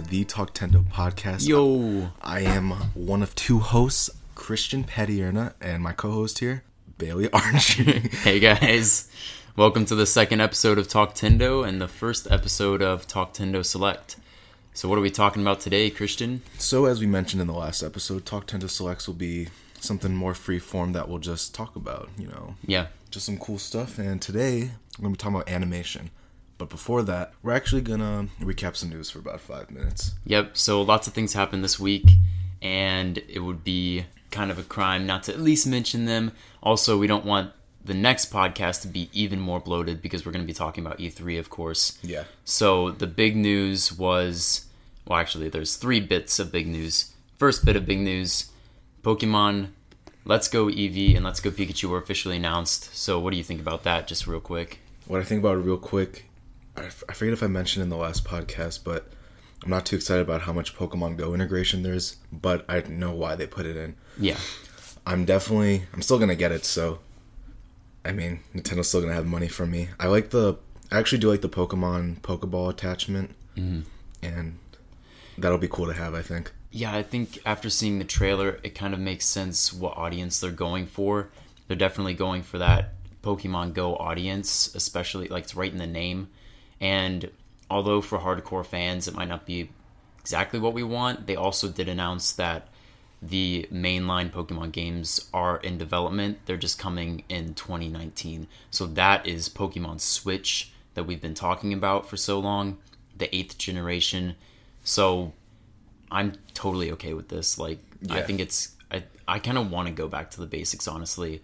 to the Talk Tendo podcast. Yo. I am one of two hosts, Christian Petierna, and my co-host here, Bailey Archie. Hey guys. Welcome to the second episode of Talk Tendo and the first episode of Talk Tendo Select. So what are we talking about today, Christian? so, as we mentioned in the last episode, Talk Tendo Selects will be something more free form that we'll just talk about. You know, Yeah. just some cool stuff. And today we're gonna be talking about animation. But before that, we're actually gonna recap some news for about five minutes. Yep. So lots of things happened this week and it would be kind of a crime not to at least mention them. Also, we don't want the next podcast to be even more bloated because we're going to be talking about E3, of course. Yeah. So the big news was, well, actually, there's three bits of big news. First bit of big news: Pokemon Let's Go Eevee and Let's Go Pikachu were officially announced. So what do you think about that? Just real quick. What I think about it real quick, I, f- I forget if I mentioned in the last podcast, but I'm not too excited about how much Pokemon Go integration there is, but I know why they put it in. Yeah, I'm definitely, I'm still gonna get it, so. I mean, Nintendo's still gonna have money from me. I like the, I actually do like the Pokemon Pokeball attachment, mm-hmm. and that'll be cool to have. I think. yeah. I think after seeing the trailer, it kind of makes sense what audience they're going for. They're definitely going for that Pokemon Go audience, especially like it's right in the name. And although for hardcore fans it might not be exactly what we want, they also did announce that the mainline Pokemon games are in development. They're just coming in 2019. So that is Pokemon Switch that we've been talking about for so long, the eighth generation. So I'm totally okay with this. Like I think it's I I kind of want to go back to the basics honestly.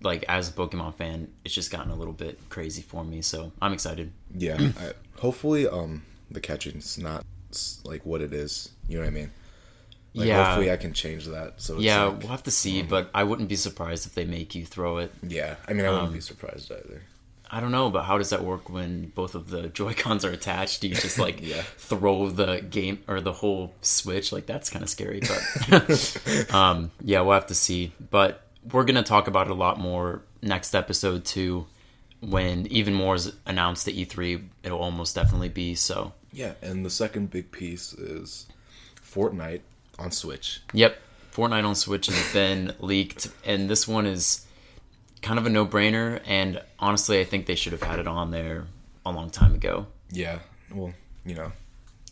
Like as a Pokemon fan, it's just gotten a little bit crazy for me, so I'm excited. Yeah. I, hopefully, um, the catching's not like what it is. You know what I mean? Like, yeah. Hopefully, I can change that. So it's yeah, like- we'll have to see, but I wouldn't be surprised if they make you throw it. Yeah, I mean, I wouldn't Um, be surprised either. I don't know, but how does that work when both of the Joy Cons are attached? Do you just like Yeah. throw the game or the whole Switch? Like that's kind of scary, but um, yeah, we'll have to see. But we're gonna talk about it a lot more next episode too, when even more is announced at E3. It'll almost definitely be so. Yeah, and the second big piece is Fortnite on Switch. Yep, Fortnite on Switch has been leaked, and this one is kind of a no-brainer. And honestly, I think they should have had it on there a long time ago. Yeah, well, you know,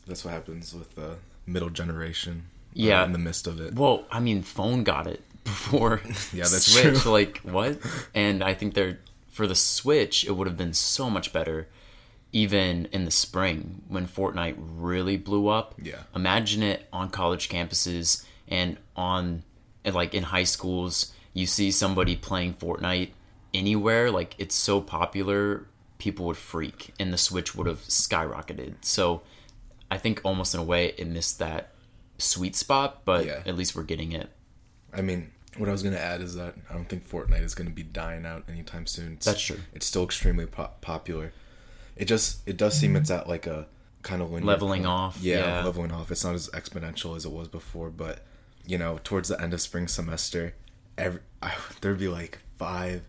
that's what happens with the middle generation. uh, Yeah. in the midst of it. Well, I mean, phone got it before Yeah, that's Switch. true. Like what? And I think they're for the Switch, it would have been so much better, even in the spring when Fortnite really blew up. Yeah. Imagine it on college campuses and on and like in high schools. You see somebody playing Fortnite anywhere, like it's so popular, people would freak, and the Switch would have skyrocketed. So, I think almost in a way it missed that sweet spot, but Yeah. at least we're getting it. I mean, what I was gonna add is that I don't think Fortnite is gonna be dying out anytime soon. It's, That's true. It's still extremely po- popular. It just it does seem it's at like a kind of Leveling point. off, Yeah, yeah. leveling off. It's not as exponential as it was before, but you know, towards the end of spring semester, every I, there'd be like five,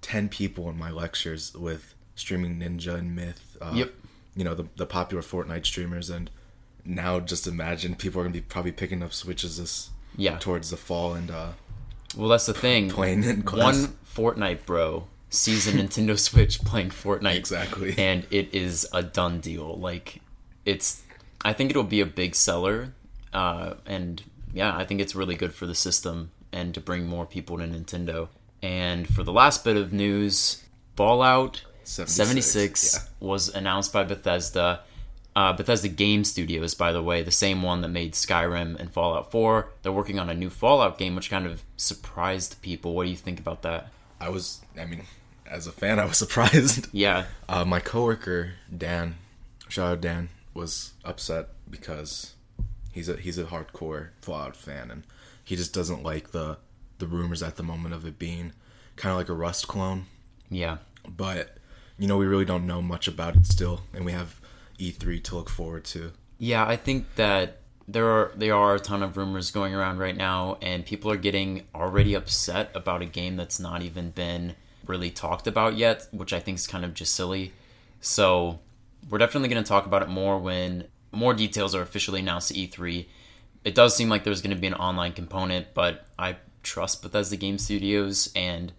ten people in my lectures with streaming Ninja and Myth. Uh, Yep. You know the the popular Fortnite streamers, and now just imagine people are gonna be probably picking up Switches this Yeah. towards the fall and uh Well, that's the thing. playing in class. One Fortnite bro sees a Nintendo Switch playing Fortnite. Exactly. And it is a done deal. Like, it's. I think it'll be a big seller. Uh, and yeah, I think it's really good for the system and to bring more people to Nintendo. And for the last bit of news, Fallout 76, 76 yeah. was announced by Bethesda. Uh, Bethesda Game Studios, by the way, the same one that made Skyrim and Fallout 4. They're working on a new Fallout game, which kind of surprised people. What do you think about that? I was I mean, as a fan I was surprised. Yeah, Uh, my coworker Dan, shout out Dan, was upset because he's a he's a hardcore Fallout fan and he just doesn't like the the rumors at the moment of it being kind of like a Rust clone. yeah, But you know we really don't know much about it still, and we have E3 to look forward to. yeah. I think that there are there are a ton of rumors going around right now, and people are getting already upset about a game that's not even been really talked about yet, which I think is kind of just silly. So we're definitely going to talk about it more when more details are officially announced at E3. It does seem like there's going to be an online component, but I trust Bethesda Game Studios and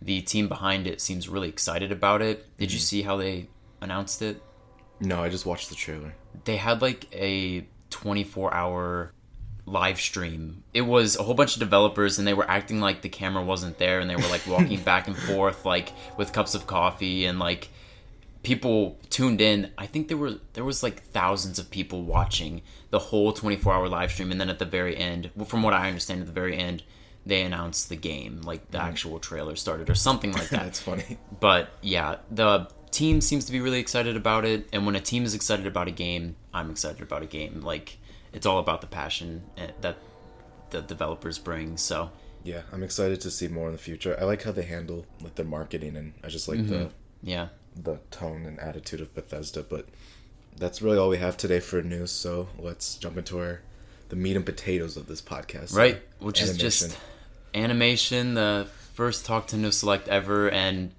the team behind it seems really excited about it. Did you mm-hmm. see how they announced it? No, I just watched the trailer. They had like a 24 hour live stream. It was a whole bunch of developers and they were acting like the camera wasn't there and they were like walking back and forth like with cups of coffee and like people tuned in. I think there were there was like thousands of people watching the whole 24 hour live stream and then at the very end, from what I understand at the very end, they announced the game, like the mm. actual trailer started or something like that. That's funny. But yeah, the team seems to be really excited about it and when a team is excited about a game, I'm excited about a game. Like it's all about the passion eh, that the developers bring. So Yeah, I'm excited to see more in the future. I like how they handle like their marketing, and I just like the yeah, the tone and attitude of Bethesda. But that's really all we have today for news. So let's jump into our the meat and potatoes of this podcast. right. Which is just animation. The first Talk Tendo Select ever, and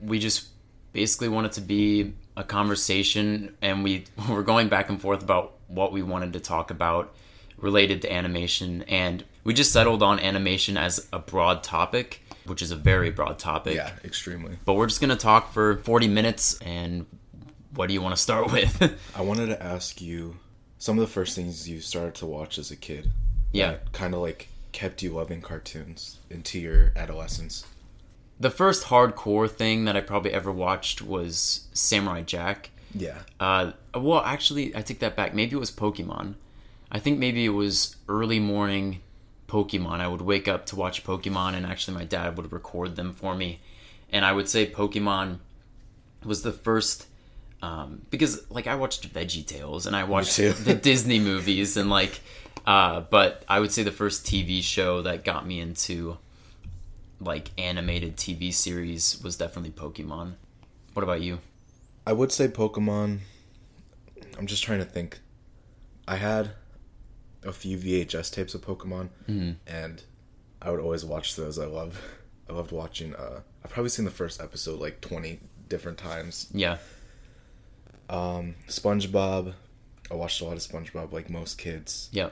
we just basically wanted to be a conversation, and we we're going back and forth about what we wanted to talk about related to animation, and we just settled on animation as a broad topic, which is a very broad topic. Yeah, extremely. But we're just gonna talk for 40 minutes, and what do you want to start with? I wanted to ask you some of the first things you started to watch as a kid. yeah. Kind of like kept you loving cartoons into your adolescence. The first hardcore thing that I probably ever watched was Samurai Jack. Yeah. Uh, well, actually, I take that back. Maybe it was Pokemon. I think maybe it was early morning Pokemon. I would wake up to watch Pokemon, and actually, my dad would record them for me. And I would say Pokemon was the first. Um, because like I watched Veggie Tales and I watched the Disney movies and like, uh, but I would say the first TV show that got me into like animated TV series was definitely Pokemon. What about you? I would say Pokemon. I'm just trying to think. I had a few VHS tapes of Pokemon, and I would always watch those. I love, I loved watching. Uh, I've probably seen the first episode like 20 different times. Yeah, Um, SpongeBob. I watched a lot of SpongeBob, like most kids. Yeah.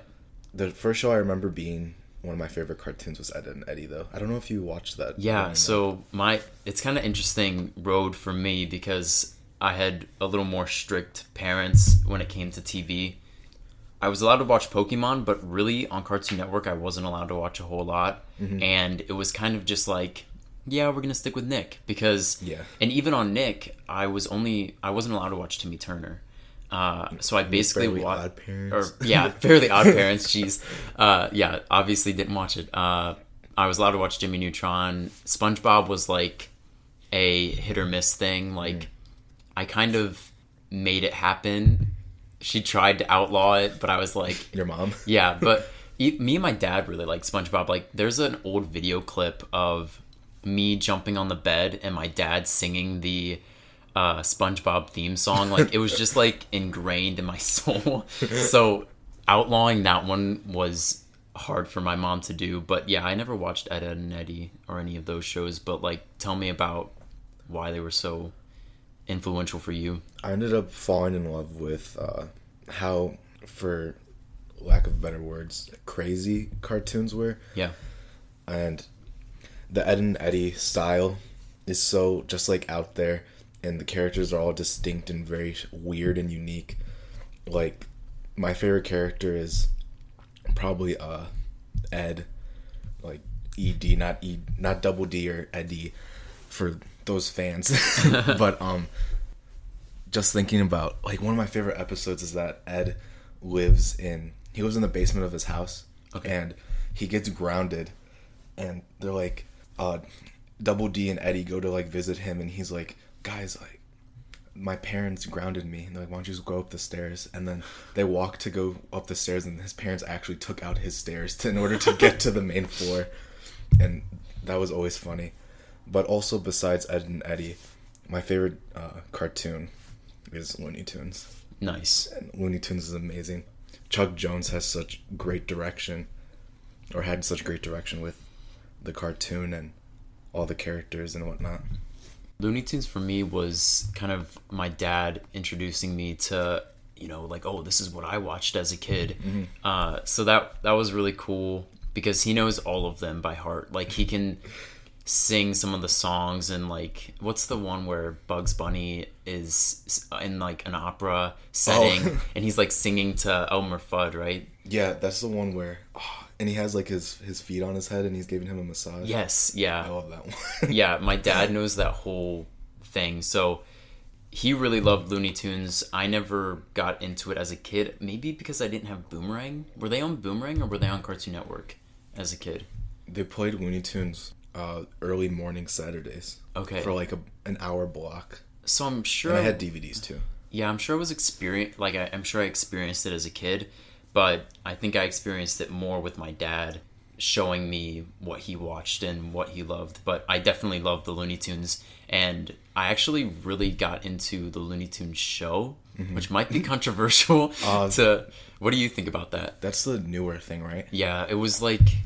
The first show I remember being one of my favorite cartoons was Ed and Eddy, though. I don't know if you watched that. Yeah, growing up. so my it's kind of interesting road for me because I had a little more strict parents when it came to TV. I was allowed to watch Pokemon, but really on Cartoon Network I wasn't allowed to watch a whole lot, mm-hmm. and it was kind of just like, yeah, we're gonna stick with Nick because Yeah. and even on Nick I was only I wasn't allowed to watch Timmy Turner. Uh, so I basically watched, or yeah, Fairly Odd Parents. Jeez, uh, yeah, obviously didn't watch it. Uh, I was allowed to watch Jimmy Neutron. SpongeBob was like a hit or miss thing. Like I kind of made it happen. She tried to outlaw it, but I was like, Your mom. yeah, but me and my dad really like SpongeBob. Like, there's an old video clip of me jumping on the bed and my dad singing the uh, SpongeBob theme song. Like, it was just like ingrained in my soul. so, outlawing that one was hard for my mom to do. But yeah, I never watched Ed, Ed and Eddy or any of those shows. But like, tell me about why they were so influential for you. I ended up falling in love with uh, how, for lack of better words, crazy cartoons were. Yeah. And the Ed and Eddy style is so just like out there, and the characters are all distinct and very weird and unique. Like, my favorite character is probably uh, Ed, like Ed, not E, not double D or Eddy, for those fans. but um, just thinking about like one of my favorite episodes is that Ed lives in he lives in the basement of his house Okay. and he gets grounded and they're like uh double D and Eddy go to like visit him and he's like guys like my parents grounded me and they're like why don't you just go up the stairs and then they walk to go up the stairs and his parents actually took out his stairs to, in order to get to the main floor and that was always funny but also besides Ed and Eddy my favorite uh, cartoon is Looney Tunes Nice. and Looney Tunes is amazing. Chuck Jones has such great direction, or had such great direction with the cartoon and all the characters and whatnot. Looney Tunes for me was kind of my dad introducing me to. you know, like oh, this is what I watched as a kid. Uh, so that that was really cool because he knows all of them by heart. Like he can sing some of the songs and like what's the one where Bugs Bunny is in like an opera setting Oh. and he's like singing to Elmer Fudd, right? Yeah, that's the one where, oh, and he has like his his feet on his head, and he's giving him a massage. Yes, yeah. I love that one. yeah, my dad knows that whole thing. So he really loved Looney Tunes. I never got into it as a kid. Maybe because I didn't have Boomerang. Were they on Boomerang or were they on Cartoon Network as a kid? they played Looney Tunes uh, early morning Saturdays. Okay. For like a, an hour block, So I'm sure and I had DVDs too. Yeah, I'm sure I was experience like I, I'm sure I experienced it as a kid, but I think I experienced it more with my dad showing me what he watched and what he loved. But I definitely loved the Looney Tunes, and I actually really got into the Looney Tunes show, which might be controversial. Uh, to what do you think about that? That's the newer thing, right? Yeah, it was like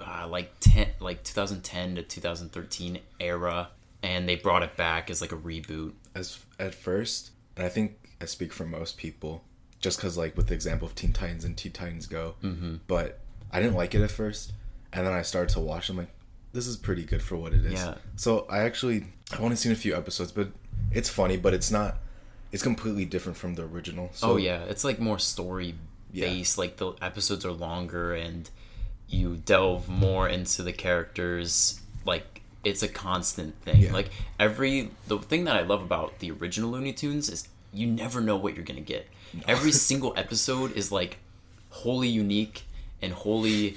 uh, like ten like 2010 to 2013 era, and they brought it back as like a reboot. As at first, and I think I speak for most people, just because like with the example of Teen Titans and Teen Titans Go. Mm-hmm. But I didn't like it at first, and then I started to watch. I'm like, this is pretty good for what it is. Yeah. So I actually I've only seen a few episodes, but it's funny, but it's not. It's completely different from the original. So oh yeah, it's like more story based. Like the episodes are longer and you delve more into the characters. Like it's a constant thing. Yeah. Like every the thing that I love about the original Looney Tunes is you never know what you're gonna get. Every single episode is like wholly unique and wholly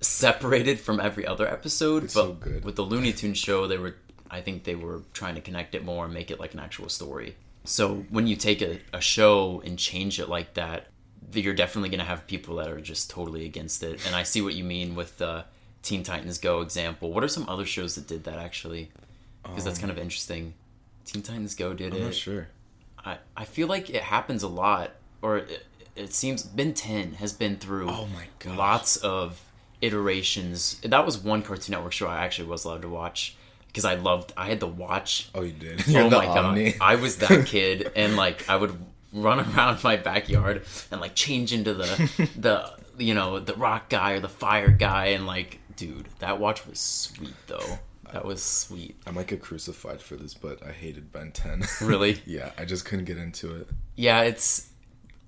separated from every other episode. It's but so good. with the Looney Tunes show, they were I think they were trying to connect it more and make it like an actual story. So when you take a, a show and change it like that, you're definitely to have people that are just totally against it. And I see what you mean with the Teen Titans Go example. What are some other shows that did that actually? Because that's kind of interesting. Teen Titans Go did Um, I'm it. not sure. I, I feel like it happens a lot, or it, it seems Ben 10 has been through Oh my gosh. lots of iterations. That was one Cartoon Network show I actually was allowed to watch because I loved. I had to watch. Oh, you did. Oh You're oh the my Omni. god! I was that kid, and like I would run around my backyard and like change into the the you know the rock guy or the fire guy, and like dude, that watch was sweet though. That was sweet. I might get crucified for this, but I hated Ben 10. Really? yeah, I just couldn't get into it. yeah it's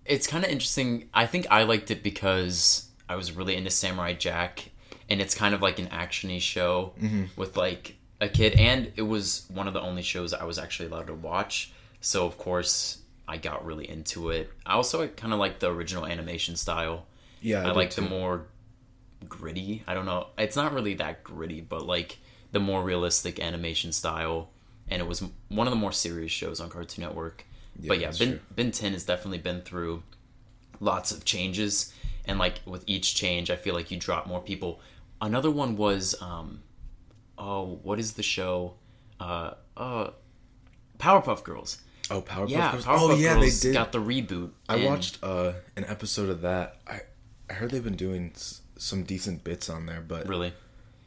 it's kind of interesting i think i liked it because i was really into samurai jack and it's kind of like an actiony show mm-hmm. with like a kid and it was one of the only shows i was actually allowed to watch so of course i got really into it i also kind of like the original animation style Yeah, i, did like the more gritty i don't know it's not really that gritty but like the more realistic animation style and it was one of the more serious shows on cartoon network but yeah ben, true. ben 10 has definitely been through lots of changes and like with each change i feel like you drop more people another one was um oh what is the show uh uh powerpuff girls Oh, Powerpuff yeah Girls? powerpuff oh, yeah, girls they did. got the reboot I and- watched uh, an episode of that. I I heard they've been doing s- some decent bits on there, but really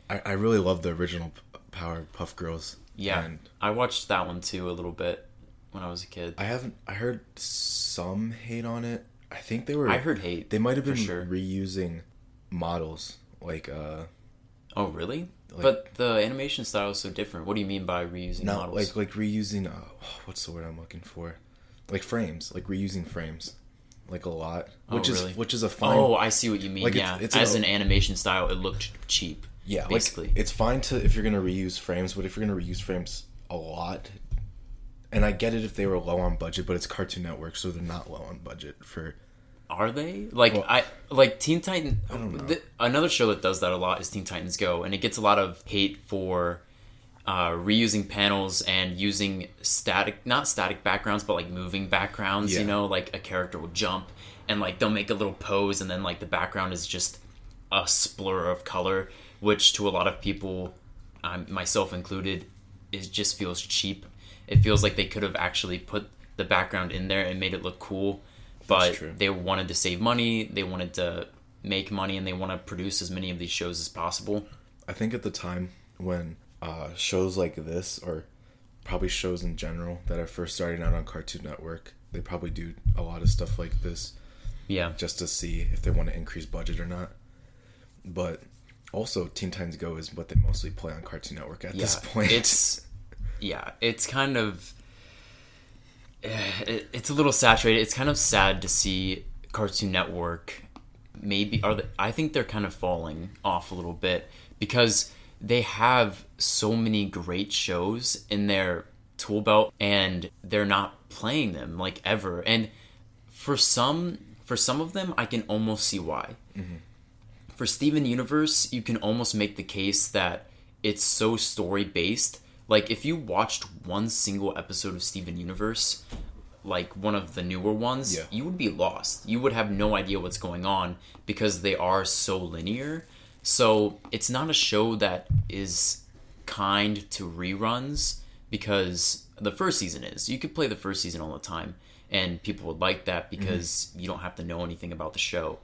I, I really love the original Powerpuff Girls. yeah and i watched that one too a little bit when i was a kid I haven't. I heard some hate on it. I think they were. i heard hate they might have been sure. reusing models, like uh, oh really Like- but the animation style is so different what do you mean by reusing not models like like reusing. Uh, what's the word I'm looking for? Like frames, like reusing frames, like a lot, Oh, which really? is which is a fine. oh i see what you mean Like, it's- yeah it's as an- an animation style it looked cheap Yeah, like, basically it's fine to if you're gonna reuse frames, but if you're gonna reuse frames a lot, and I get it if they were low on budget, but it's Cartoon Network, so they're not low on budget for. Are they like Well- I like Teen Titan? don't know. th- another show that does that a lot is Teen Titans Go, and it gets a lot of hate for uh, reusing panels and using static, not static backgrounds, but like moving backgrounds. You know, like a character will jump and like they'll make a little pose, and then like the background is just a splur of color, which to a lot of people, um, myself included, it just feels cheap. It feels like they could have actually put the background in there and made it look cool, but they wanted to save money. They wanted to make money, and they want to produce as many of these shows as possible. I think at the time when uh, shows like this, or probably shows in general that are first starting out on Cartoon Network, they probably do a lot of stuff like this Yeah. just to see if they want to increase budget or not. But also, Teen Titans Go is what they mostly play on Cartoon Network at this point. It's yeah, it's kind of eh, it, it's a little saturated. It's kind of sad to see Cartoon Network maybe are the, I think they're kind of falling off a little bit because they have so many great shows in their tool belt and they're not playing them like ever. And for some for some of them I can almost see why for Steven Universe, you can almost make the case that it's so story based. Like if you watched one single episode of Steven Universe, like one of the newer ones, Yeah. you would be lost. You would have no idea what's going on because they are so linear. So it's not a show that is kind to reruns because the first season is. You could play the first season all the time and people would like that mm-hmm. because you don't have to know anything about the show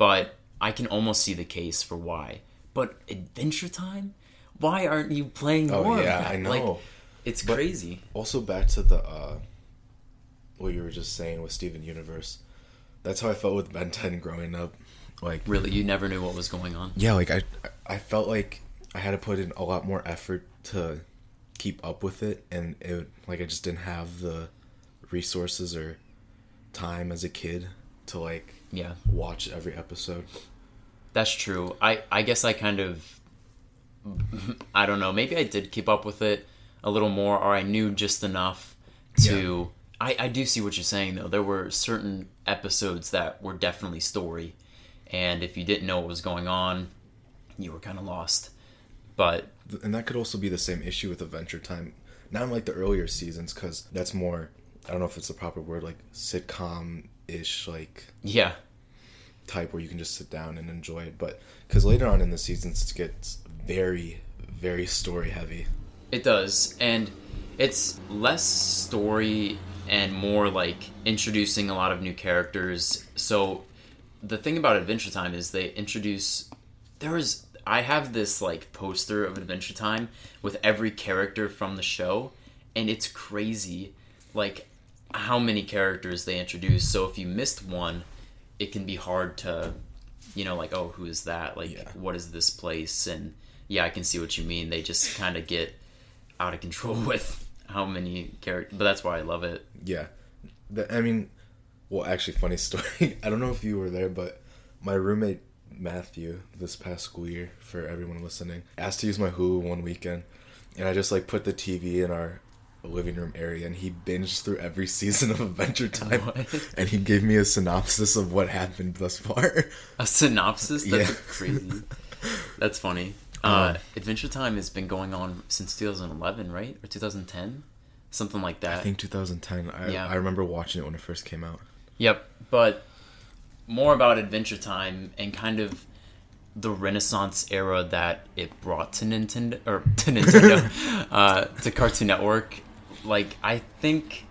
but I can almost see the case for why. But Adventure Time, why aren't you playing Oh, more? of yeah, that? I know. Like, it's But- crazy. also back to the uh, what you were just saying with Steven Universe. That's how I felt with Ben 10 growing up. Like Really, you never knew what was going on. yeah, like I I felt like I had to put in a lot more effort to keep up with it, and it like I just didn't have the resources or time as a kid to like Yeah, watch every episode. That's true. I I guess I kind of I don't know. Maybe I did keep up with it a little more, or I knew just enough to. I, I do see what you're saying though. There were certain episodes that were definitely story, and if you didn't know what was going on, you were kind of lost. But and that could also be the same issue with Adventure Time. Not in like the earlier seasons, because that's more. I don't know if it's the proper word, like sitcom ish, like yeah, type where you can just sit down and enjoy it. But because later on in the seasons, it gets very, very story heavy. It does, and it's less story and more like introducing a lot of new characters. So the thing about Adventure Time is they introduce there is I have this like poster of Adventure Time with every character from the show and it's crazy like how many characters they introduce. So if you missed one, it can be hard to you know like oh who is that? Like Yeah. what is this place? And yeah, I can see what you mean. They just kind of get out of control with how many characters, but that's why I love it. Yeah, the, I mean, well, actually, funny story. I don't know if you were there, but my roommate Matthew this past school year, for everyone listening, asked to use my Hulu one weekend, and I just like put the TV in our living room area, and he binged through every season of Adventure Time, What? and he gave me a synopsis of what happened thus far. A synopsis? That's Yeah. crazy. That's funny. Uh, Adventure Time has been going on since 2011, right? Or 2010? Something like that. I think 2010. I, Yeah. I remember watching it when it first came out. Yep, but more about Adventure Time and kind of the Renaissance era that it brought to Nintendo or to Nintendo, uh, to Cartoon Network. Like I think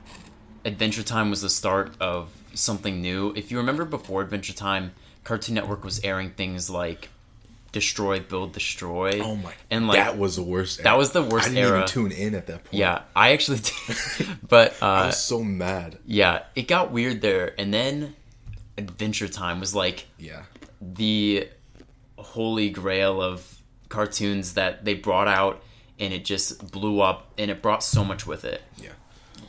Adventure Time was the start of something new. If you remember before Adventure Time, Cartoon Network was airing things like Destroy, Build, Destroy. Oh my! And like that was the worst. that was the worst I didn't era. even tune in at that point. yeah, I actually did, but uh, I was so mad. yeah, it got weird there, and then Adventure Time was like Yeah. the holy grail of cartoons that they brought out, and it just blew up, and it brought so much with it. Yeah.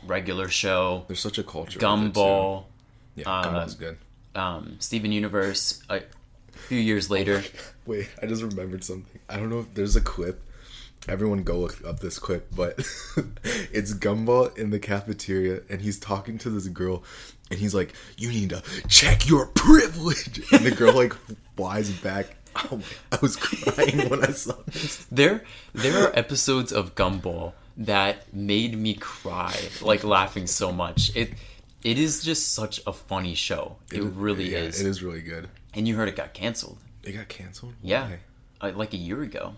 Regular show, There's such a culture. of it, too. Gumball, Yeah, uh, Gumball's good. um, Steven Universe. A few years later, Wait, I just remembered something. I don't know if there's a clip. Everyone go look up this clip, but it's Gumball in the cafeteria and he's talking to this girl and he's like, You need to check your privilege and the girl like flies back. Oh my I was crying when I saw this. there there are episodes of Gumball that made me cry, like laughing so much. It it is just such a funny show. It, really yeah, is. It is really good. And you heard it got canceled. It got canceled? Yeah, uh, like a year ago.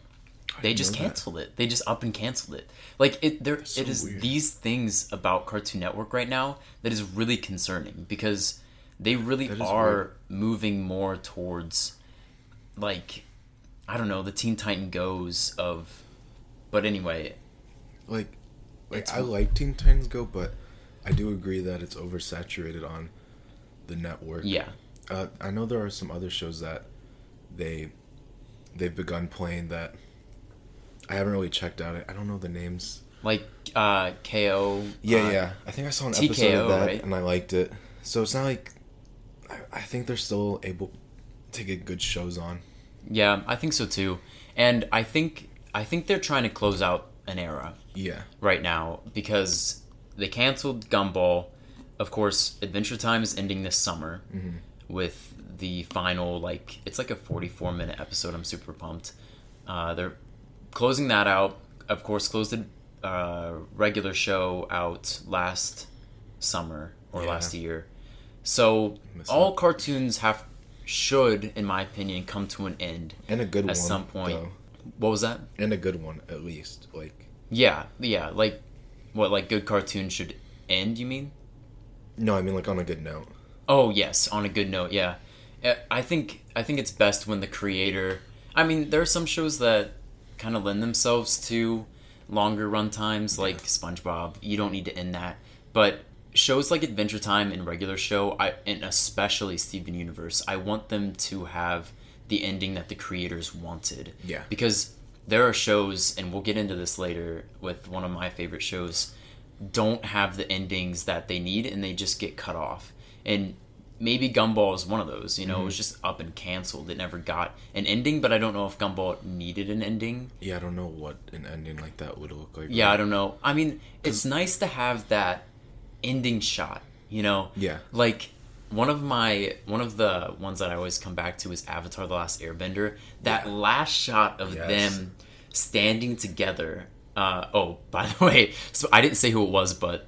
They just know that. canceled it. They just up and canceled it. Like it, there, so it is weird. these things about Cartoon Network right now that is really concerning because they really are weird. moving more towards, like, I don't know, the Teen Titan Goes of. But anyway, Like, like I like Teen Titans Go, but I do agree that it's oversaturated on the network. Yeah. Uh, I know there are some other shows that they they've begun playing that I haven't really checked out. I don't know the names. Like uh, KO. Yeah, uh, yeah. I think I saw an episode of that right? and I liked it. So it's not like I, I think they're still able to get good shows on. Yeah, I think so too. And I think I think they're trying to close out an era Yeah. right now because they canceled Gumball. Of course, Adventure Time is ending this summer with the final like it's like a 44 minute episode. I'm super pumped. Uh, they're closing that out. Of course, closed the uh, regular show out last summer or Yeah. last year. So all cartoons have should, in my opinion, come to an end And a good at one some point. though. What was that? And a good one at least. Like Yeah, yeah. Like what? Like good cartoons should end? You mean? no, I mean like on a good note. Oh yes, on a good note. Yeah, Uh, I think I think it's best when the creator. I mean, there are some shows that kind of lend themselves to longer run times, like SpongeBob. You don't need to end that, but shows like Adventure Time and regular show, I and especially Steven Universe, I want them to have the ending that the creators wanted. Yeah. because there are shows, and we'll get into this later with one of my favorite shows don't have the endings that they need and they just get cut off. And maybe Gumball is one of those, you know, it mm-hmm. was just up and canceled. It never got an ending, but I don't know if Gumball needed an ending. Yeah, I don't know what an ending like that would look like. Yeah, I don't know. I mean, it's nice to have that ending shot, you know? Yeah. Like one of my one of the ones that I always come back to is Avatar the Last Airbender. That Yeah. last shot of Yes. them standing together. Uh, oh, by the way, so I didn't say who it was, but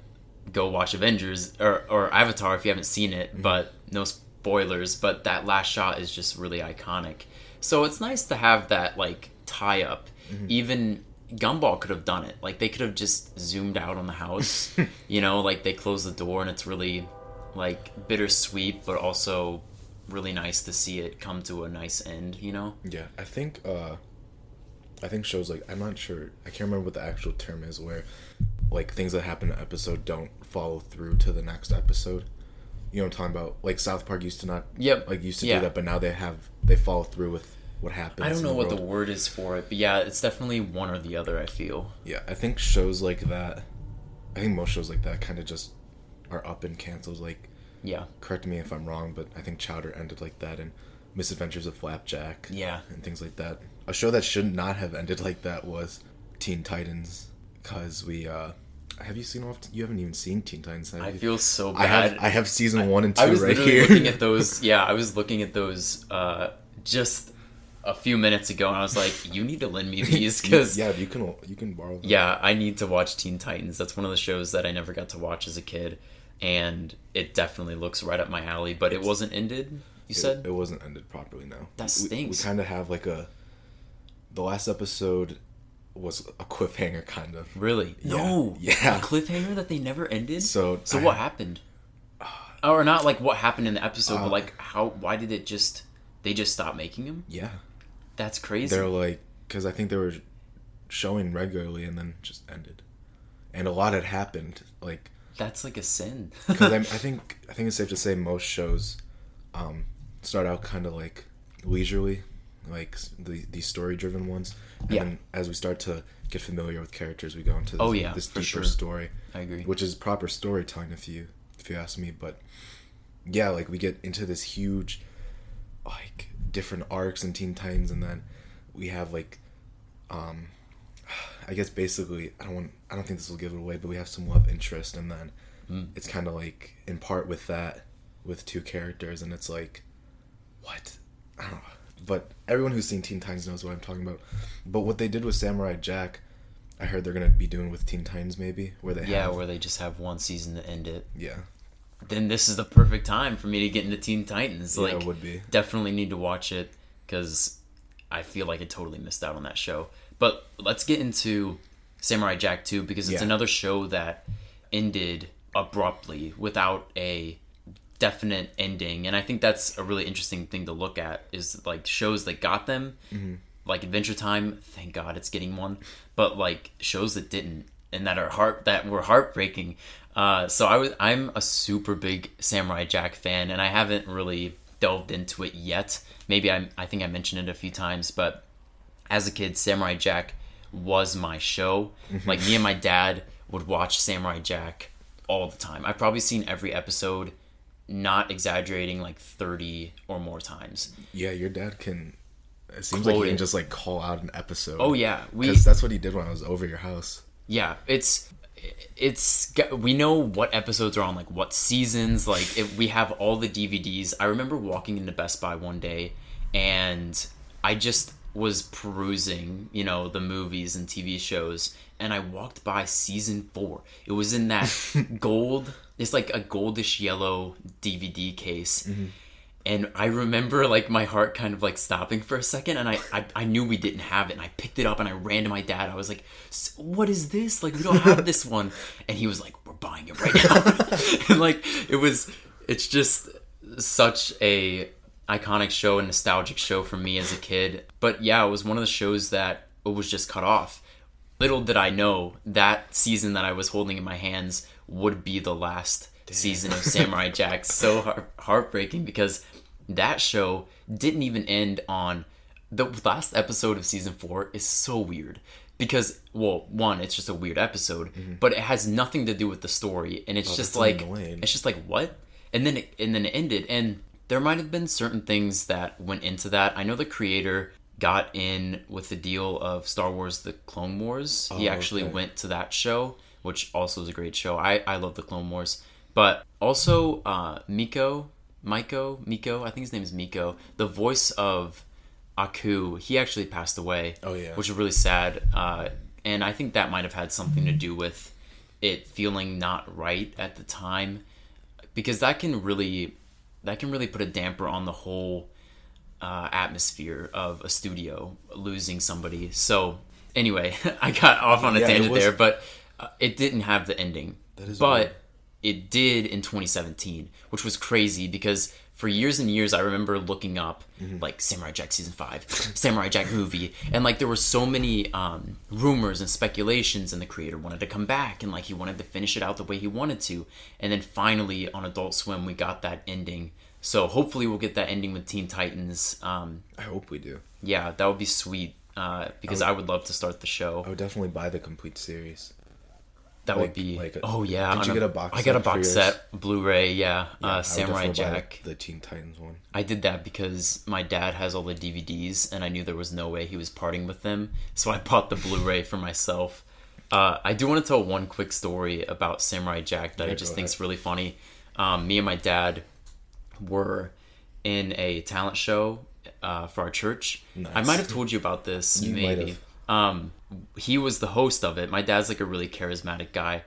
go watch Avengers or, or Avatar if you haven't seen it, but no spoilers. But that last shot is just really iconic. So it's nice to have that like tie up. Even Gumball could have done it. Like they could have just zoomed out on the house. you know, like they close the door and it's really like bittersweet, but also really nice to see it come to a nice end. You know? Yeah, I think uh I think shows like I'm not sure I can't remember what the actual term is where like things that happen in an episode don't follow through to the next episode. You know what I'm talking about? Like South Park used to not Yep. like used to Yeah. do that, but now they have they follow through with what happens. I don't know what the word is for it, but yeah, it's definitely one or the other. I feel. Yeah, I think shows like that I think most shows like that kind of just are up and canceled like Yeah. correct me if I'm wrong, but I think Chowder ended like that and Misadventures of Flapjack. Yeah. And things like that. A show that should not have ended like that was Teen Titans cuz we uh have you seen all of, you haven't even seen Teen Titans I feel so I bad. have I have season 1 and 2 I was right here. looking at those. Yeah, I was looking at those uh, just a few minutes ago, and I was like, "You need to lend me these because yeah, you can you can borrow them. yeah, I need to watch Teen Titans. That's one of the shows that I never got to watch as a kid, and it definitely looks right up my alley. But it wasn't ended. You It- said it, wasn't ended properly no. That We- stinks. We, kind of have like a the last episode was a cliffhanger kind of. really? Yeah, No. yeah. A cliffhanger that they never ended. So So I- what happened? Or not like what happened in the episode, Uh, but like how? Why did it just? They just stopped making them. Yeah. That's crazy. They're like, because I think they were showing regularly and then just ended, and a lot had happened. Like, That's like a sin. because I, I think I think it's safe to say most shows um, start out kind of like leisurely, like the the story driven ones, and Yeah. then as we start to get familiar with characters, we go into this, Oh, yeah, this deeper sure. story, I agree. which is proper storytelling if you if you ask me. But yeah, like we get into this huge like different arcs in Teen Titans, and then we have like, um, I guess basically I don't want I don't think this will give it away, but we have some love interest, and then Mm. it's kind of like in part with that with two characters, and it's like, what I don't know. But everyone who's seen Teen Titans knows what I'm talking about. But what they did with Samurai Jack, I heard they're gonna be doing with Teen Titans maybe, where they yeah, have, where they just have one season to end it. yeah, Then this is the perfect time for me to get into Teen Titans. yeah, Like, it would be. definitely need to watch it because I feel like I totally missed out on that show. But let's get into Samurai Jack 2 because it's Yeah. another show that ended abruptly without a definite ending and i think that's a really interesting thing to look at is like shows that got them Mm-hmm. like adventure time thank god it's getting one but like shows that didn't and that are heart that were heartbreaking. Uh, so I was I'm a super big Samurai Jack fan, and I haven't really delved into it yet. Maybe I I think I mentioned it a few times, but as a kid, Samurai Jack was my show. Like me and my dad would watch Samurai Jack all the time. I've probably seen every episode, not exaggerating, like thirty or more times. Yeah, your dad can. It seems like he can just like call out an episode. Oh yeah, we because that's what he did when I was over your house. Yeah it's it's we know what episodes are on like what seasons like if we have all the dvds i remember walking into best buy one day and i just was perusing you know the movies and tv shows and i walked by season four. It was in that gold it's like a goldish yellow dvd case mm-hmm. And I remember like my heart kind of like stopping for a second, and I, I I knew we didn't have it, and I picked it up and I ran to my dad. I was like, "S- "What is this? Like we don't have this one," and he was like, "We're buying it right now." and like it was, it's just such a iconic show and nostalgic show for me as a kid. But yeah, it was one of the shows that it was just cut off. Little did I know that season that I was holding in my hands would be the last season of Samurai Jack. So heart- heartbreaking because that show didn't even end on the last episode of season four is so weird. Because well one it's just a weird episode but it has nothing to do with the story and it's just like annoying. it's just like what? And then it, and then it ended and there might have been certain things that went into that. I know the creator got in with the deal of star wars the clone wars. He Oh, actually okay. went to that show which also is a great show. I i love the clone wars. But also uh miko miko miko i think his name is miko the voice of aku he actually passed away Oh, yeah. which is really sad uh and i think that might have had something to do with it feeling not right at the time because that can really that can really put a damper on the whole uh, atmosphere of a studio losing somebody so anyway i got off on a Yeah, tangent was- there but uh, it didn't have the ending That is but weird. It did in 2017 which was crazy because for years and years i remember looking up Mm-hmm. like samurai jack season 5 samurai jack movie and like there were so many um, rumors and speculations and the creator wanted to come back and like he wanted to finish it out the way he wanted to and then finally on adult swim we got that ending so hopefully we'll get that ending with teen titans um, I hope we do. yeah that would be sweet uh, because I would love to start the show. I would definitely buy the complete series. That Like- would be. like a- oh yeah. Did you get a box I got a set box set, Blu-ray. Yeah. I uh, Samurai Jack. the Teen Titans one. I did that because my dad has all the DVDs, and I knew there was no way he was parting with them, so I bought the Blu-ray for myself. Uh, I do want to tell one quick story about Samurai Jack that I just think is really funny. Um, me and my dad were in a talent show uh, for our church. I might have told you about this, You maybe. Um, he was the host of it. My dad's like a really charismatic guy,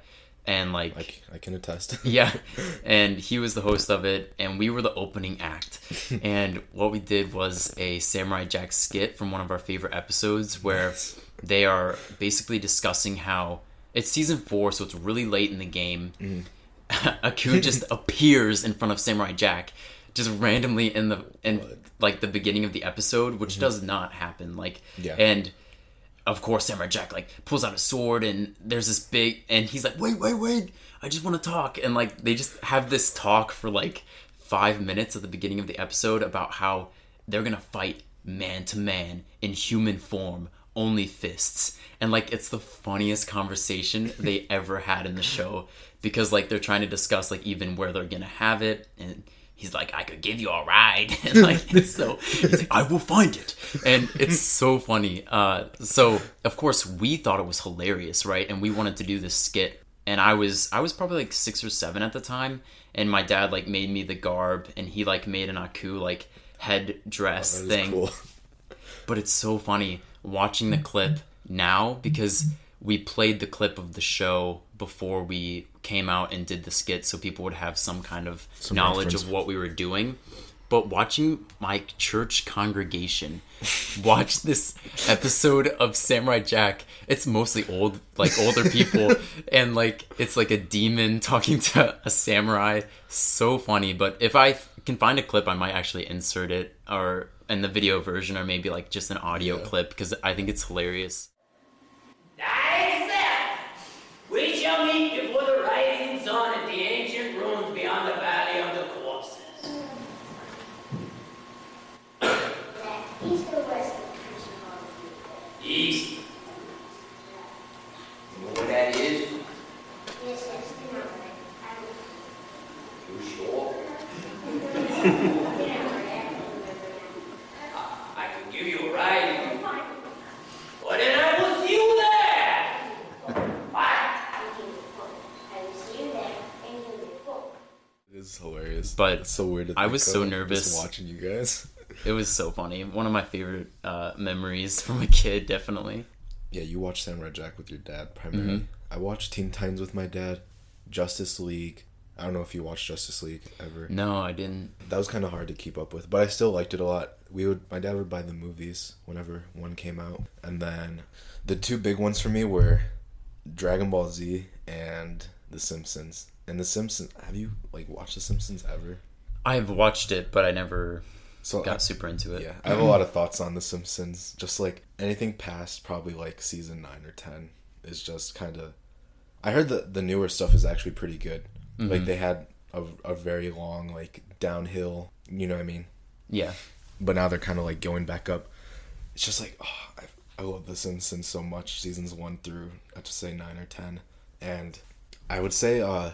and like Like I can attest. yeah and he was the host of it and we were the opening act and what we did was a samurai jack skit from one of our favorite episodes where they are basically discussing how it's season four so it's really late in the game Mm. aku just appears in front of samurai jack just randomly in the in like the beginning of the episode which does not happen like Yeah. and of course Samurai Jack like pulls out a sword and there's this big and he's like wait wait wait. I just want to talk. And like they just have this talk for like five minutes at the beginning of the episode about how they're gonna fight man to man in human form only fists. And like it's the funniest conversation they ever had in the show because like they're trying to discuss like even where they're gonna have it and he's like i could give you a ride. And like it's so he's like i will find it. And it's so funny. Uh so of course we thought it was hilarious right? And we wanted to do this skit. And i was i was probably like six or seven at the time. And my dad like made me the garb. And he like made an aku like head dress is thing. cool. but it's so funny watching the clip now because we played the clip of the show before we came out and did the skit so people would have some kind of Some knowledge reference. of what we were doing. But watching my church congregation watch this episode of samurai jack it's mostly old like older people. And like it's like a demon talking to a samurai. So funny. But if i can find a clip i might actually insert it or in the video version or maybe like just an audio Yeah. clip because i think it's hilarious 大 set! Sure. I can give you a ride if you But then I will see you there! It is. But it's so weird. I was so nervous. watching you guys. It was so funny. One of my favorite uh, memories from a kid, definitely. Yeah, you watched Samurai Jack with your dad primarily. Mm-hmm. I watched Teen Titans with my dad. Justice League. I don't know if you watched Justice League ever. No, I didn't. That was kind of hard to keep up with, but I still liked it a lot. We would, my dad would buy the movies whenever one came out, and then the two big ones for me were Dragon Ball Z and The Simpsons. And The Simpsons, have you like watched The Simpsons ever? I've watched it, but I never So got I- super into it. Yeah, I have a lot of thoughts on The Simpsons. Just like anything past probably like season nine or ten is just kind of. I heard that the newer stuff is actually pretty good. Mm-hmm. Like they had a, a very long like downhill. You know what I mean? Yeah. But now they're kind of like going back up. It's just like oh, I, I love The Simpsons so much. Seasons one through I'd say nine or ten, and I would say uh,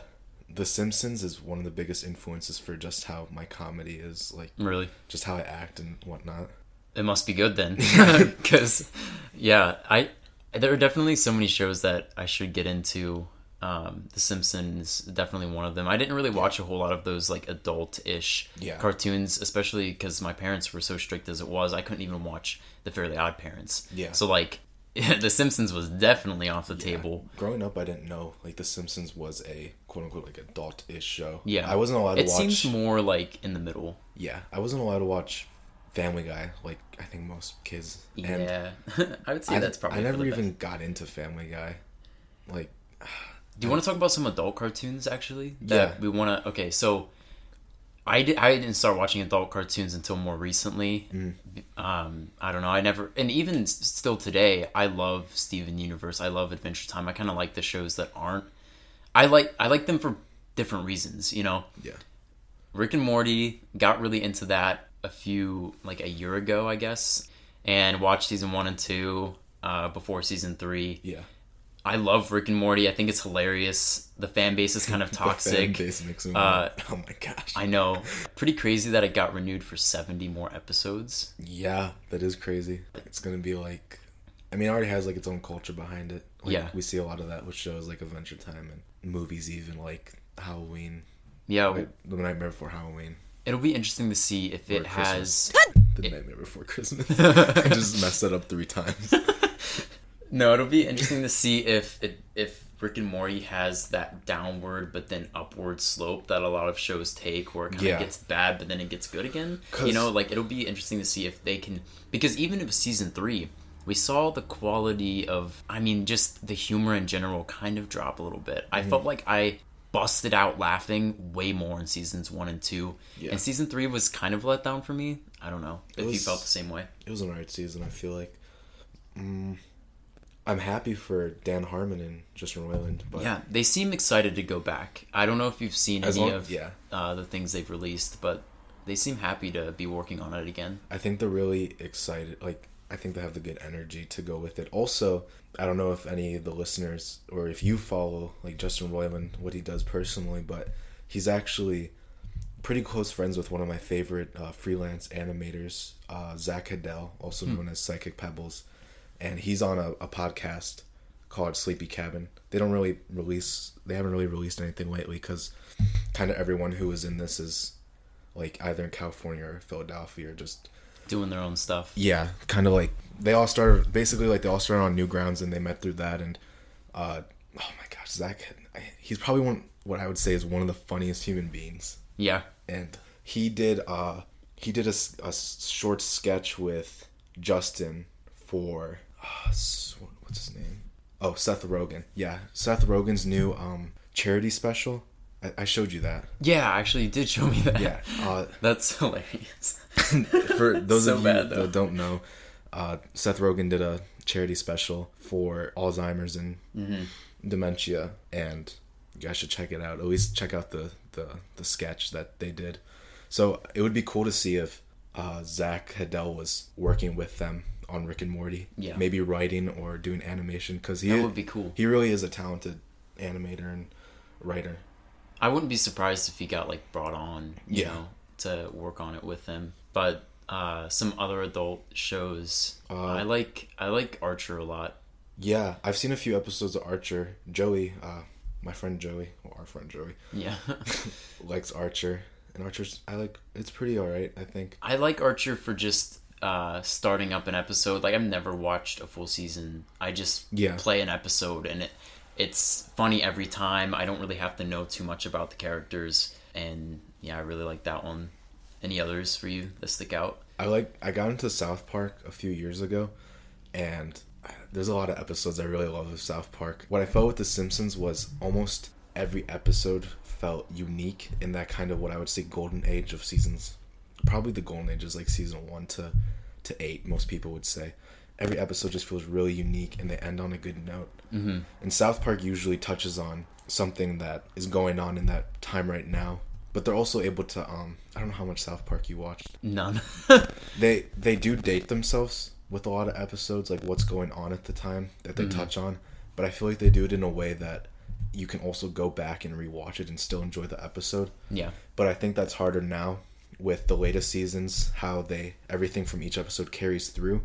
The Simpsons is one of the biggest influences for just how my comedy is like Really. just how I act and whatnot. It must be good then, because yeah, I there are definitely so many shows that I should get into. Um, the Simpsons definitely one of them. I didn't really watch a whole lot of those like adult-ish Yeah. cartoons, especially because my parents were so strict as it was. I couldn't even watch The Fairly Odd Parents. Yeah. So like, The Simpsons was definitely off the table. Growing up, I didn't know like The Simpsons was a quote unquote like adult-ish show. Yeah, I wasn't allowed to It watch. seems more like in the middle. yeah, I wasn't allowed to watch Family Guy like I think most kids. And Yeah, I would say I, that's probably. I never even best. got into Family Guy. Like Do you want to talk about some adult cartoons actually? That Yeah. We want to. Okay, so I did. I didn't start watching adult cartoons until more recently. Mm. Um, I don't know. I never, and even still today, I love Steven Universe. I love Adventure Time. I kind of like the shows that aren't. I like. I like them for different reasons. You know, yeah, Rick and Morty got really into that a few like a year ago, I guess, and watched season one and two uh, before season three. yeah. I love Rick and Morty. I think it's hilarious. The fan base is kind of The fan toxic. base makes me- Uh, oh my gosh. I know. Pretty crazy that it got renewed for 70 more episodes. yeah, that is crazy. It's gonna be like. I mean, it already has like its own culture behind it. Like, Yeah. we see a lot of that with shows like Adventure Time and movies, even like Halloween, Yeah, like, The Nightmare Before Halloween. it'll be interesting to see if it Or has. The Nightmare Before Christmas. I just messed that up three times. No, it'll be interesting to see if it, if Rick and Morty has that downward but then upward slope that a lot of shows take, where it kind of Yeah. gets bad but then it gets good again. You know, like it'll be interesting to see if they can because even if season three, we saw the quality of, I mean, just the humor in general kind of drop a little bit. Mm-hmm. I felt like I busted out laughing way more in seasons one and two, Yeah. and season three was kind of let down for me. I don't know if you felt the same way. it was an alright season. I feel like. Mm, I'm happy for Dan Harmon and Justin Roiland, but Yeah, they seem excited to go back. I don't know if you've seen any long- of yeah. uh, the things they've released, but they seem happy to be working on it again. I think they're really excited. Like, I think they have the good energy to go with it. Also, I don't know if any of the listeners or if you follow like Justin Roiland, what he does personally, but he's actually pretty close friends with one of my favorite uh, freelance animators, uh, Zach Hadel, also known as Psychic Pebbles, and he's on a, a podcast called Sleepy Cabin. They don't really release, they haven't really released anything lately because kind of everyone who is in this is like either in California or Philadelphia or just Doing their own stuff. yeah, kind of like they all started basically like they all started on Newgrounds and they met through that and uh oh my gosh, Zach I- he's probably one what I would say is one of the funniest human beings Yeah. and he did uh he did a, a short sketch with Justin for uh, what's his name? Oh, Seth Rogen. Yeah, Seth Rogen's new um charity special. I, I showed you that. Yeah, actually, you did show me that. Yeah. Uh, That's hilarious. for those So of you bad, that don't know, uh, Seth Rogen did a charity special for Alzheimer's and Mm-hmm. dementia, and you guys should check it out. At least check out the the, the sketch that they did. So it would be cool to see if uh, Zach Hadel was working with them on Rick and Morty. Yeah. maybe writing or doing animation because he That would be cool. He really is a talented animator and writer. I wouldn't be surprised if he got like brought on, you Yeah. know, to work on it with him. But uh, some other adult shows, Uh, I like I like Archer a lot. Yeah, I've seen a few episodes of Archer. Joey, uh, my friend Joey, or our friend Joey, Yeah, likes Archer, and Archer's I like. It's pretty alright, I think. I like Archer for just uh, starting up an episode. Like I've never watched a full season. I just Yeah. play an episode, and it it's funny every time. I don't really have to know too much about the characters, and yeah, I really like that one. Any others for you that stick out? I like. I got into South Park a few years ago, and there's a lot of episodes I really love of South Park. What I felt with The Simpsons was almost every episode felt unique in that kind of what I would say golden age of seasons. Probably the golden age is like season one to to eight. Most people would say every episode just feels really unique, and they end on a good note. Mm-hmm. And South Park usually touches on something that is going on in that time right now. But they're also able to um I don't know how much South Park you watched None. they they do date themselves with a lot of episodes like what's going on at the time that they touch on but i feel like they do it in a way that you can also go back and rewatch it and still enjoy the episode yeah. but i think that's harder now with the latest seasons how they everything from each episode carries through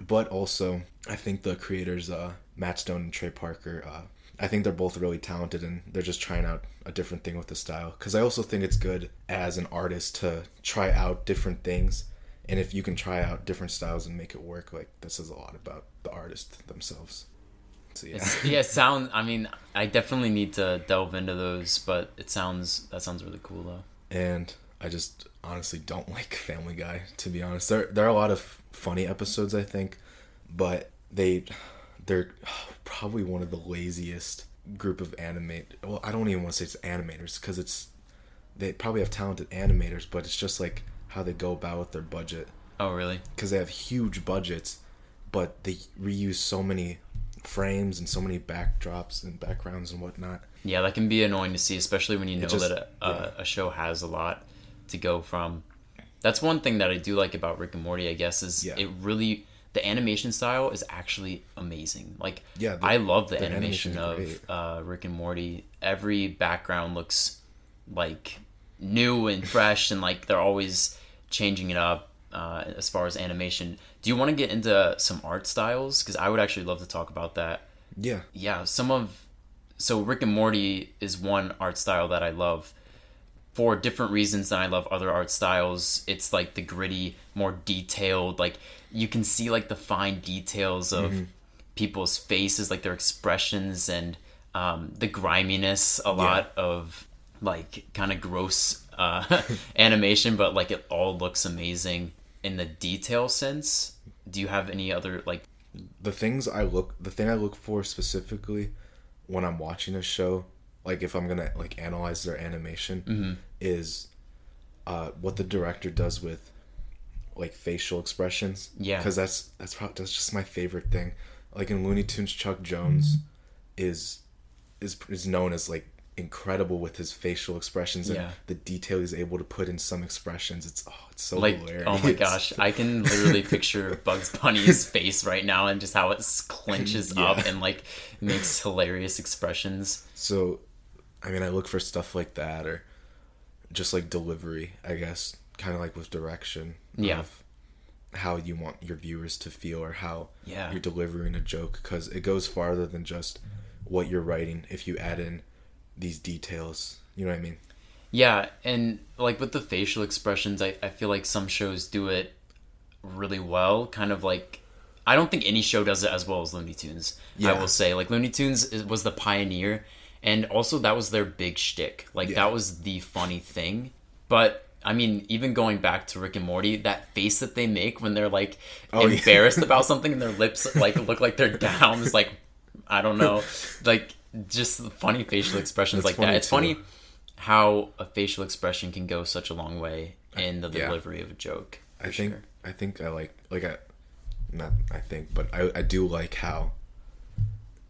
but also i think the creators uh matt stone and trey parker uh I think they're both really talented and they're just trying out a different thing with the style. Because I also think it's good as an artist to try out different things. And if you can try out different styles and make it work, like that says a lot about the artist themselves. So yeah. It's, yeah, sound. I mean, I definitely need to delve into those, but it sounds that sounds really cool though. and I just honestly don't like Family Guy to be honest. There there are a lot of funny episodes I think, but they they're probably one of the laziest group of animate. Well, I don't even want to say it's animators because it's they probably have talented animators, but it's just like how they go about with their budget Oh, really? because they have huge budgets, but they reuse so many frames and so many backdrops and backgrounds and whatnot. Yeah, that can be annoying to see, especially when you know just- that a, yeah. a show has a lot to go from. That's one thing that I do like about Rick and Morty, I guess, is Yeah. it really the animation style is actually amazing. Like, Yeah, the- I love the, the animation of uh, Rick and Morty. Every background looks like new and fresh, and like they're always changing it up uh, as far as animation. Do you want to get into some art styles? Because I would actually love to talk about that Yeah, yeah, some of so Rick and Morty is one art style that I love for different reasons than I love other art styles. It's like the gritty, more detailed, like you can see like the fine details of people's faces, like their expressions and um, the griminess a lot of like kind of gross uh, animation, but like it all looks amazing in the detail sense. Do you have any other like the things I look the thing I look for specifically when I'm watching a show, like if I'm gonna like analyze their animation, Mm-hmm. is uh, what the director does with like facial expressions. Yeah. because that's that's probably that's just my favorite thing. Like in Looney Tunes, Chuck Jones is is is known as like incredible with his facial expressions and Yeah. the detail he's able to put in some expressions. It's oh, it's so like hilarious. oh my gosh i can literally picture bugs bunny's face right now and just how it clenches Yeah. up and like makes hilarious expressions So, I mean, I look for stuff like that, or just like delivery. I guess, kind of like with direction. Yeah. Of how you want your viewers to feel, or how Yeah. you're delivering a joke, because it goes farther than just what you're writing. If you add in these details, you know what I mean? yeah and like with the facial expressions I, I feel like some shows do it really well kind of like i don't think any show does it as well as looney tunes Yeah. i will say like looney tunes was the pioneer and also that was their big shtick like Yeah. that was the funny thing but I mean, even going back to Rick and Morty, that face that they make when they're like Oh, yeah. embarrassed about something and their lips like look like they're down is like I don't know, like just funny facial expressions That's like that. funny, It's funny how a facial expression can go such a long way in the Yeah. delivery of a joke. I think sure. I think I like like I not I think, but I I do like how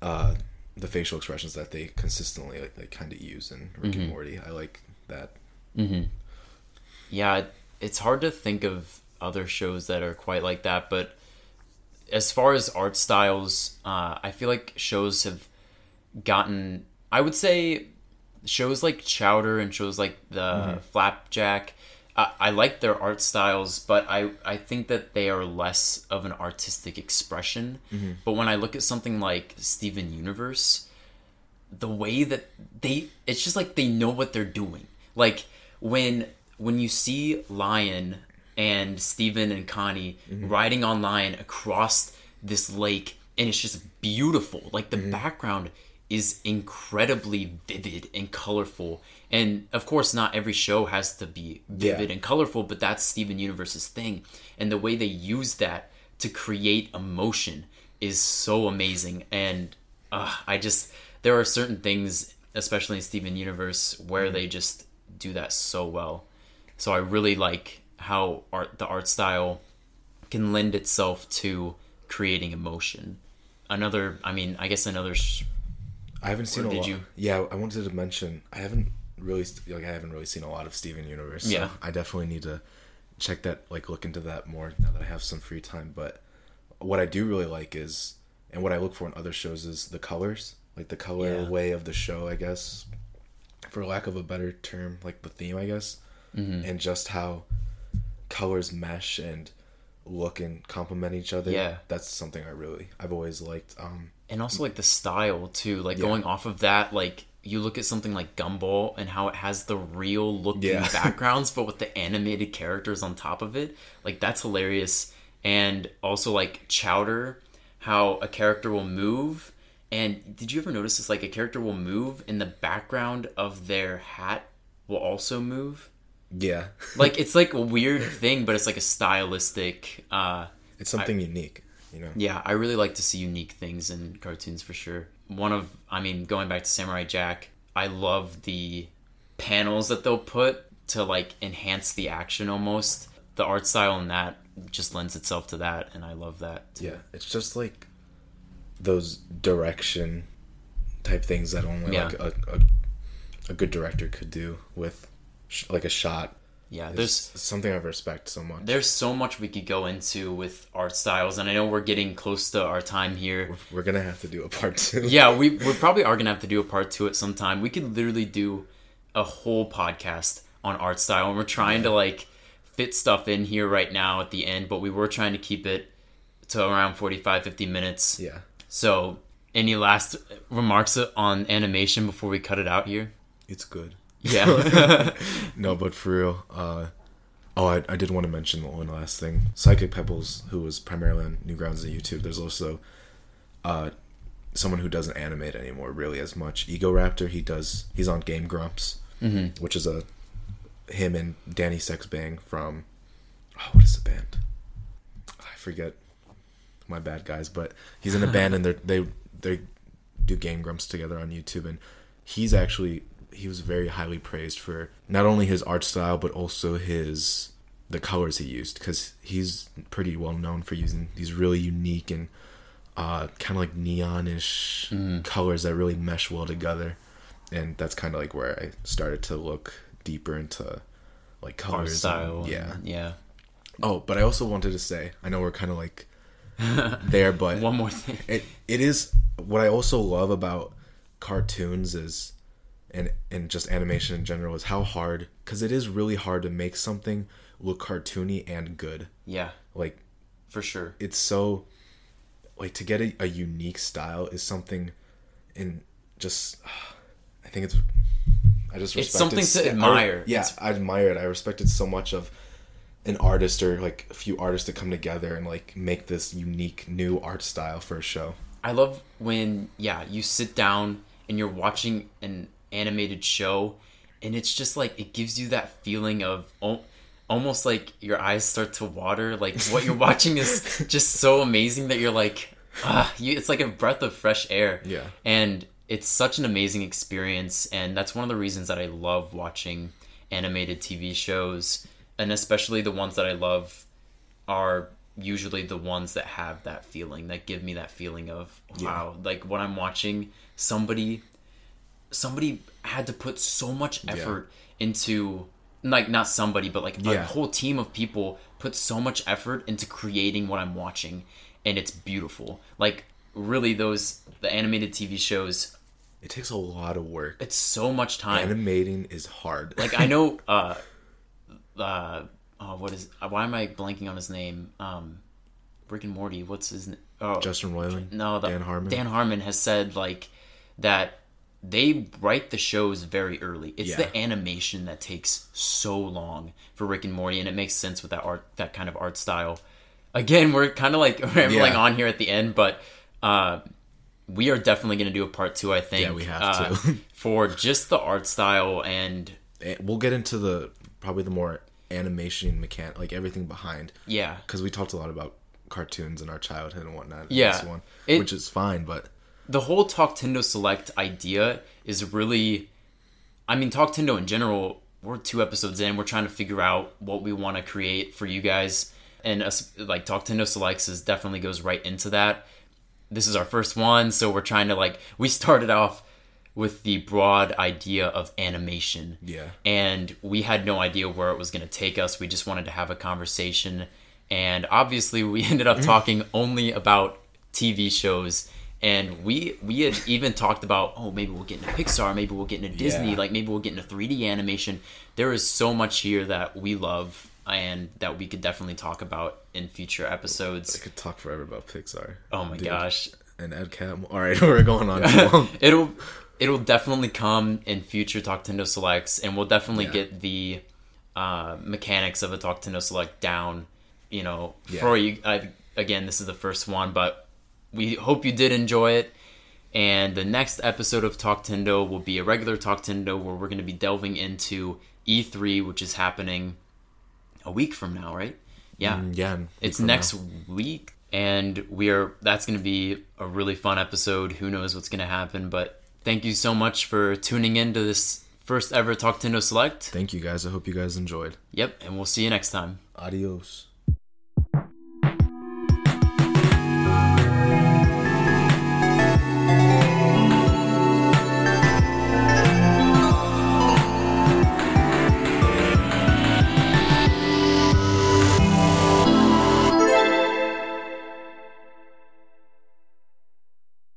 uh the facial expressions that they consistently like, like kind of use in Rick Mm-hmm. and Morty. I like that. Yeah, it- it's hard to think of other shows that are quite like that, but as far as art styles, uh, I feel like shows have gotten. I would say shows like Chowder and shows like the Flapjack, I, I like their art styles, but I I think that they are less of an artistic expression. Mm-hmm. But when I look at something like Steven Universe, the way that they it's just like they know what they're doing. Like when when you see lion and Steven and Connie mm-hmm. riding on lion across this lake and it's just beautiful. Like the mm-hmm. background is incredibly vivid and colorful and of course not every show has to be vivid Yeah. and colorful but that's Steven Universe's thing and the way they use that to create emotion is so amazing and uh, I just there are certain things, especially in Steven Universe, where they just do that so well. So I really like how art the art style can lend itself to creating emotion. Another, I mean, I guess another. Sh- I haven't seen Or a did lot. you? Yeah, I wanted to mention I haven't really like I haven't really seen a lot of Steven Universe. so Yeah. I definitely need to check that like look into that more now that I have some free time. But what I do really like is and what I look for in other shows is the colors, like the color Yeah. way of the show, I guess, for lack of a better term, like the theme, I guess, Mm-hmm. and just how colors mesh and look and complement each other. Yeah. that's something I really I've always liked. Um, and also like the style too. Like Yeah. going off of that, like you look at something like Gumball and how it has the real looking Yeah. backgrounds, but with the animated characters on top of it. Like that's hilarious. And also like Chowder, how a character will move. And did you ever notice this? Like a character will move, and the background of their hat will also move. yeah, Like it's like a weird thing, but it's like a stylistic. uh it's something unique, you know. yeah, I really like to see unique things in cartoons for sure. One of, I mean, going back to Samurai Jack, I love the panels that they'll put to like enhance the action almost. The art style in that just lends itself to that, and I love that. Too. Yeah, it's just like those direction type things that only Yeah. like a, a a good director could do with sh- like a shot. Yeah, there's something I respect so much. there's so much we could go into with art styles, and I know we're getting close to our time here. We're gonna have to do a part two. yeah, we we probably are gonna have to do a part two at some time. We could literally do a whole podcast on art style, and we're trying to like fit stuff in here right now at the end, but we were trying to keep it to around 45 50 minutes. yeah. So, any last remarks on animation before we cut it out here? It's good. Yeah. No, but for real, uh, oh, I, I did want to mention one last thing. Psychic Pebbles, who was primarily on Newgrounds and YouTube, there's also uh, someone who doesn't animate anymore really as much. Egoraptor, he does. He's on Game Grumps, Mm-hmm. which is a him and Danny Sexbang from oh, what is the band? I forget. My bad, guys. But he's in a band and they they they do Game Grumps together on YouTube, and he's actually he was very highly praised for not only his art style but also his the colors he used because he's pretty well known for using these really unique and uh, kind of like neonish Mm-hmm. colors that really mesh well together and that's kind of like where i started to look deeper into like art colors and- style. yeah and- yeah. oh but i also wanted to say i know we're kind of like there but One more thing. it it is what I also love about cartoons is and and just animation in general is how hard because it is really hard to make something look cartoony and good. Yeah, Like for sure. it's so like to get a, a unique style is something in just I think it's I just It's something it. to I- admire. yeah, It's- I admire it. I respect it so much of an artist or like a few artists to come together and like make this unique new art style for a show. I love when yeah you sit down and you're watching an animated show, and it's just like it gives you that feeling of al- almost like your eyes start to water. Like what you're watching is just so amazing that you're like, ah, you, it's like a breath of fresh air. Yeah. and it's such an amazing experience, and that's one of the reasons that I love watching animated TV shows, and especially the ones that I love are usually the ones that have that feeling that give me that feeling of wow like what i'm watching somebody somebody had to put so much effort into like not somebody but like a whole team of people put so much effort into creating what i'm watching and it's beautiful like really those the animated tv shows It takes a lot of work. It's so much time. Animating is hard. like I know uh uh oh, what is why am I blanking on his name? Um Rick and Morty, what's his name? Oh Justin Roiland, no, the, Dan Harmon. Dan Harmon has said like that they write the shows very early. It's Yeah. the animation that takes so long for Rick and Morty, and it makes sense with that art, that kind of art style. Again, we're kind of like rambling Yeah. on here at the end, but uh, we are definitely going to do a part two. I think. Yeah, we have uh, to. for just the art style and And we'll get into the probably the more animation mechanic, like everything behind, yeah, because we talked a lot about cartoons in our childhood and whatnot. Yeah. this one, It- which is fine, but the whole Talk Tendo Select idea is really, I mean, Talk Tendo in general. We're two episodes in. We're trying to figure out what we want to create for you guys, and us, like Talk Tendo Selects is definitely goes right into that. This is our first one, so we're trying to like we started off with the broad idea of animation. Yeah. And we had no idea where it was going to take us. We just wanted to have a conversation. And obviously, we ended up talking only about TV shows. And we we had even talked about, oh, maybe we'll get into Pixar, maybe we'll get into Disney, Yeah. like maybe we'll get into 3D animation. There is so much here that we love and that we could definitely talk about in future episodes. I could talk forever about Pixar. Oh my Dude. gosh. And Ed Catmull. All right, we're going on too long. it'll it'll definitely come in future Talk Tendo selects, and we'll definitely Yeah. get the uh, mechanics of a Talk Tendo select down. You know, Yeah. for you I, again, this is the first one, but we hope you did enjoy it. And the next episode of Talk Tendo will be a regular Talk Tendo where we're going to be delving into E3, which is happening a week from now, right? Yeah. Mm, yeah, It's next now. week, and we are. That's going to be a really fun episode. Who knows what's going to happen? But thank you so much for tuning in to this first ever Talk Tendo Select. Thank you guys. I hope you guys enjoyed. Yep, and we'll see you next time. Adios.